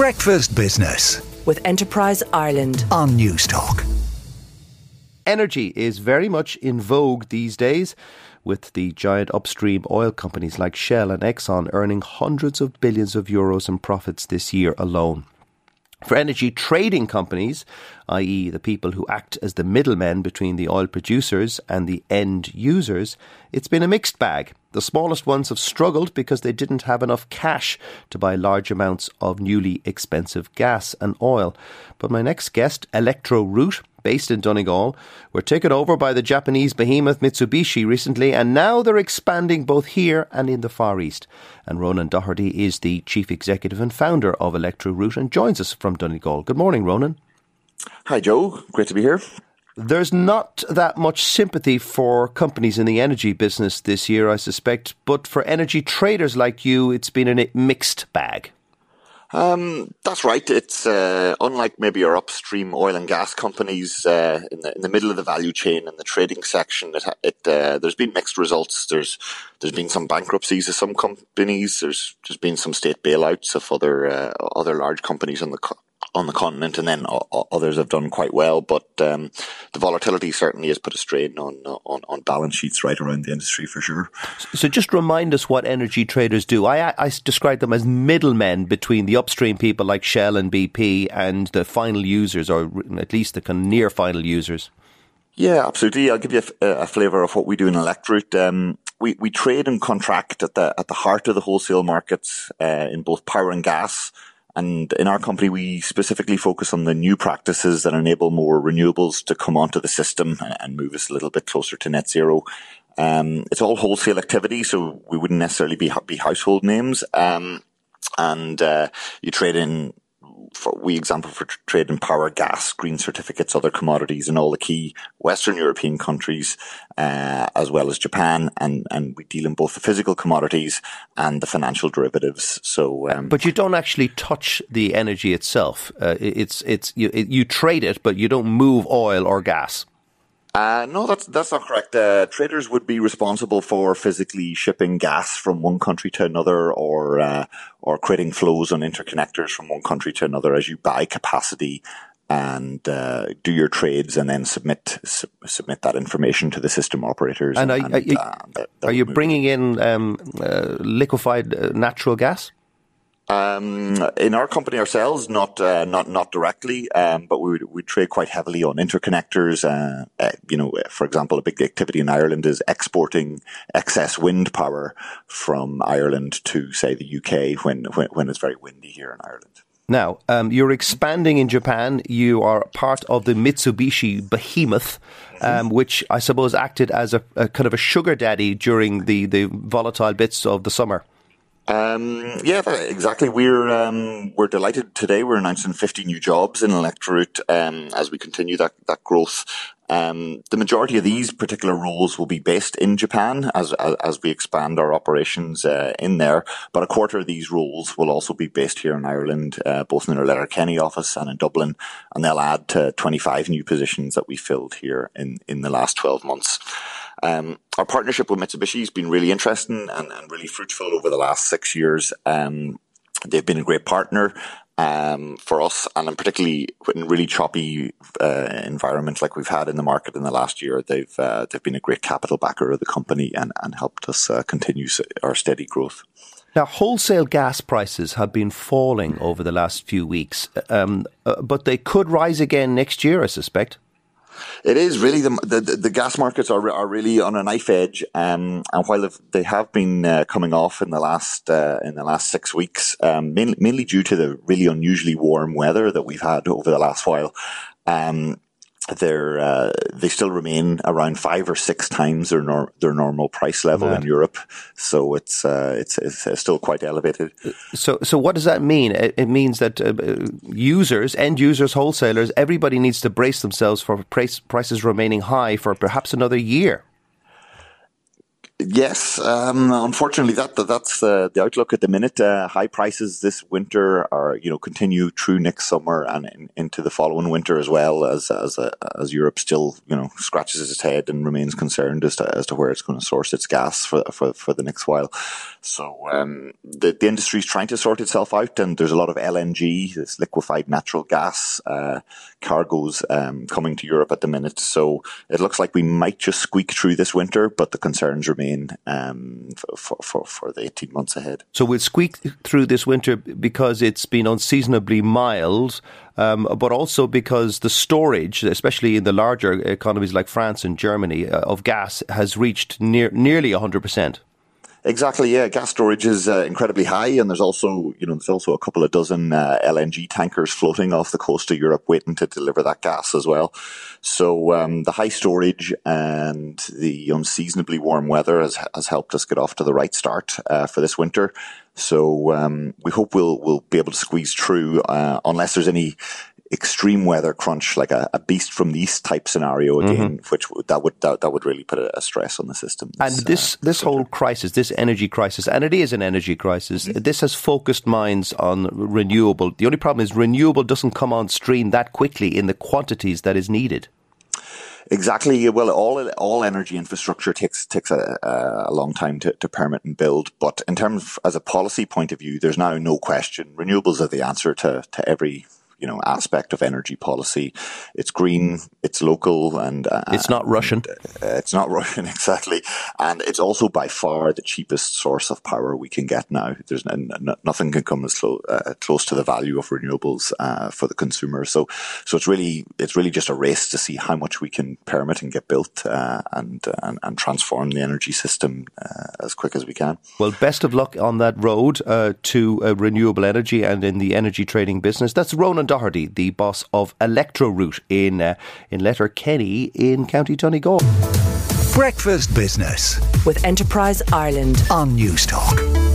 Breakfast Business with Enterprise Ireland on Newstalk. Energy is very much in vogue these days, with the giant upstream oil companies like Shell and Exxon earning hundreds of billions of euros in profits this year alone. For energy trading companies, i.e., the people who act as the middlemen between the oil producers and the end users, it's been a mixed bag. The smallest ones have struggled because they didn't have enough cash to buy large amounts of newly expensive gas and oil. But my next guest, ElectroRoute, based in Donegal, were taken over by the Japanese behemoth Mitsubishi recently, and now they're expanding both here and in the Far East. And Ronan Doherty is the chief executive and founder of ElectroRoute and joins us from Donegal. Good morning, Ronan. Hi, Joe. Great to be here. There's not that much sympathy for companies in the energy business this year, I suspect, but for energy traders like you, it's been a mixed bag. Um, that's right. It's uh, unlike maybe your upstream oil and gas companies uh, in the in the middle of the value chain in the trading section. It, it uh, there's been mixed results. There's there's been some bankruptcies of some companies. There's there's been some state bailouts of other uh, other large companies on the on the continent, and then others have done quite well. But um, the volatility certainly has put a strain on, on on balance sheets right around the industry for sure. So, just remind us what energy traders do. I, I describe them as middlemen between the upstream people like Shell and BP and the final users, or at least the near final users. Yeah, absolutely. I'll give you a, a flavour of what we do in Electro Um, we, we trade and contract at the at the heart of the wholesale markets uh, in both power and gas. And in our company, we specifically focus on the new practices that enable more renewables to come onto the system and move us a little bit closer to net zero. Um, it's all wholesale activity, so we wouldn't necessarily be, be household names. Um, and uh, you trade in for, we example for trade in power, gas, green certificates, other commodities in all the key Western European countries, uh, as well as Japan, and and we deal in both the physical commodities and the financial derivatives. So, um, but you don't actually touch the energy itself. Uh, it's it's you, it, you trade it, but you don't move oil or gas. Uh, no, that's that's not correct. Uh, traders would be responsible for physically shipping gas from one country to another, or uh, or creating flows on interconnectors from one country to another as you buy capacity and uh, do your trades, and then submit su- submit that information to the system operators. And, and, are, you, uh, are you bringing in um, uh, liquefied natural gas? Um, in our company ourselves, not uh, not not directly, um, but we we trade quite heavily on interconnectors. Uh, uh, you know, for example, a big activity in Ireland is exporting excess wind power from Ireland to, say, the UK when when, when it's very windy here in Ireland. Now, um, you're expanding in Japan. You are part of the Mitsubishi behemoth, um, which I suppose acted as a, a, kind of a sugar daddy during the, the volatile bits of the summer. Um, yeah, exactly. We're um, we're delighted today. We're announcing 50 new jobs in ElectroRoute um, as we continue that that growth. Um, the majority of these particular roles will be based in Japan as as, as we expand our operations uh, in there. But a quarter of these roles will also be based here in Ireland, uh, both in our Letterkenny office and in Dublin, and they'll add to 25 new positions that we filled here in in the last 12 months. Um, our partnership with Mitsubishi has been really interesting and, and really fruitful over the last six years. Um, they've been a great partner um, for us, and in particularly in really choppy uh, environment like we've had in the market in the last year, they've uh, they've been a great capital backer of the company and, and helped us uh, continue our steady growth. Now, wholesale gas prices have been falling over the last few weeks, um, uh, but they could rise again next year, I suspect. It is really the the, the gas markets are are really on a knife edge, um, and while they have been uh, coming off in the last uh, in the last six weeks, um, mainly, mainly due to the really unusually warm weather that we've had over the last while. Um, they're uh, they still remain around five or six times their nor- their normal price level in Europe. So it's, uh, it's it's still quite elevated. So so what does that mean? It, it means that uh, users, end users, wholesalers, everybody needs to brace themselves for price, prices remaining high for perhaps another year. Yes, um, unfortunately, that, that that's uh, the outlook at the minute. Uh, high prices this winter are, you know, continue through next summer and in, into the following winter as well as as uh, as Europe still, you know, scratches its head and remains concerned as to as to where it's going to source its gas for for for the next while. So um, the the industry is trying to sort itself out, and there's a lot of LNG, this liquefied natural gas uh, cargoes um, coming to Europe at the minute. So it looks like we might just squeak through this winter, but the concerns remain um, for, for, for the 18 months ahead. So we'll squeak through this winter because it's been unseasonably mild, um, but also because the storage, especially in the larger economies like France and Germany, uh, of gas has reached near, nearly 100%. Exactly. Yeah, gas storage is uh, incredibly high, and there's also, you know, there's also a couple of dozen uh, LNG tankers floating off the coast of Europe, waiting to deliver that gas as well. So um, the high storage and the unseasonably warm weather has has helped us get off to the right start uh, for this winter. So um, we hope we'll we'll be able to squeeze through, uh, unless there's any extreme weather crunch, like a, a, beast from the east type scenario again, mm-hmm. which that would that, that, would really put a, a, stress on the system. And this uh, this whole crisis, this energy crisis, and it is an energy crisis. Mm-hmm. This has focused minds on renewable. The only problem is renewable doesn't come on stream that quickly in the quantities that is needed. Exactly. Well, all all energy infrastructure takes takes a, a long time to, to permit and build. But in terms of, as a policy point of view, there's now no question renewables are the answer to to every you know aspect of energy policy. It's green, it's local, and uh, it's not Russian. Uh, it's not Russian exactly, and it's also by far the cheapest source of power we can get now. There's n- n- nothing can come as clo- uh, close to the value of renewables uh, for the consumer. So, so it's really it's really just a race to see how much we can permit and get built uh, and, and, and transform the energy system uh, as quick as we can. Well, best of luck on that road to renewable energy and in the energy trading business. That's Ronan Doherty, the boss of ElectroRoute in uh, in Letterkenny in County Donegal. Breakfast Business with Enterprise Ireland on Newstalk.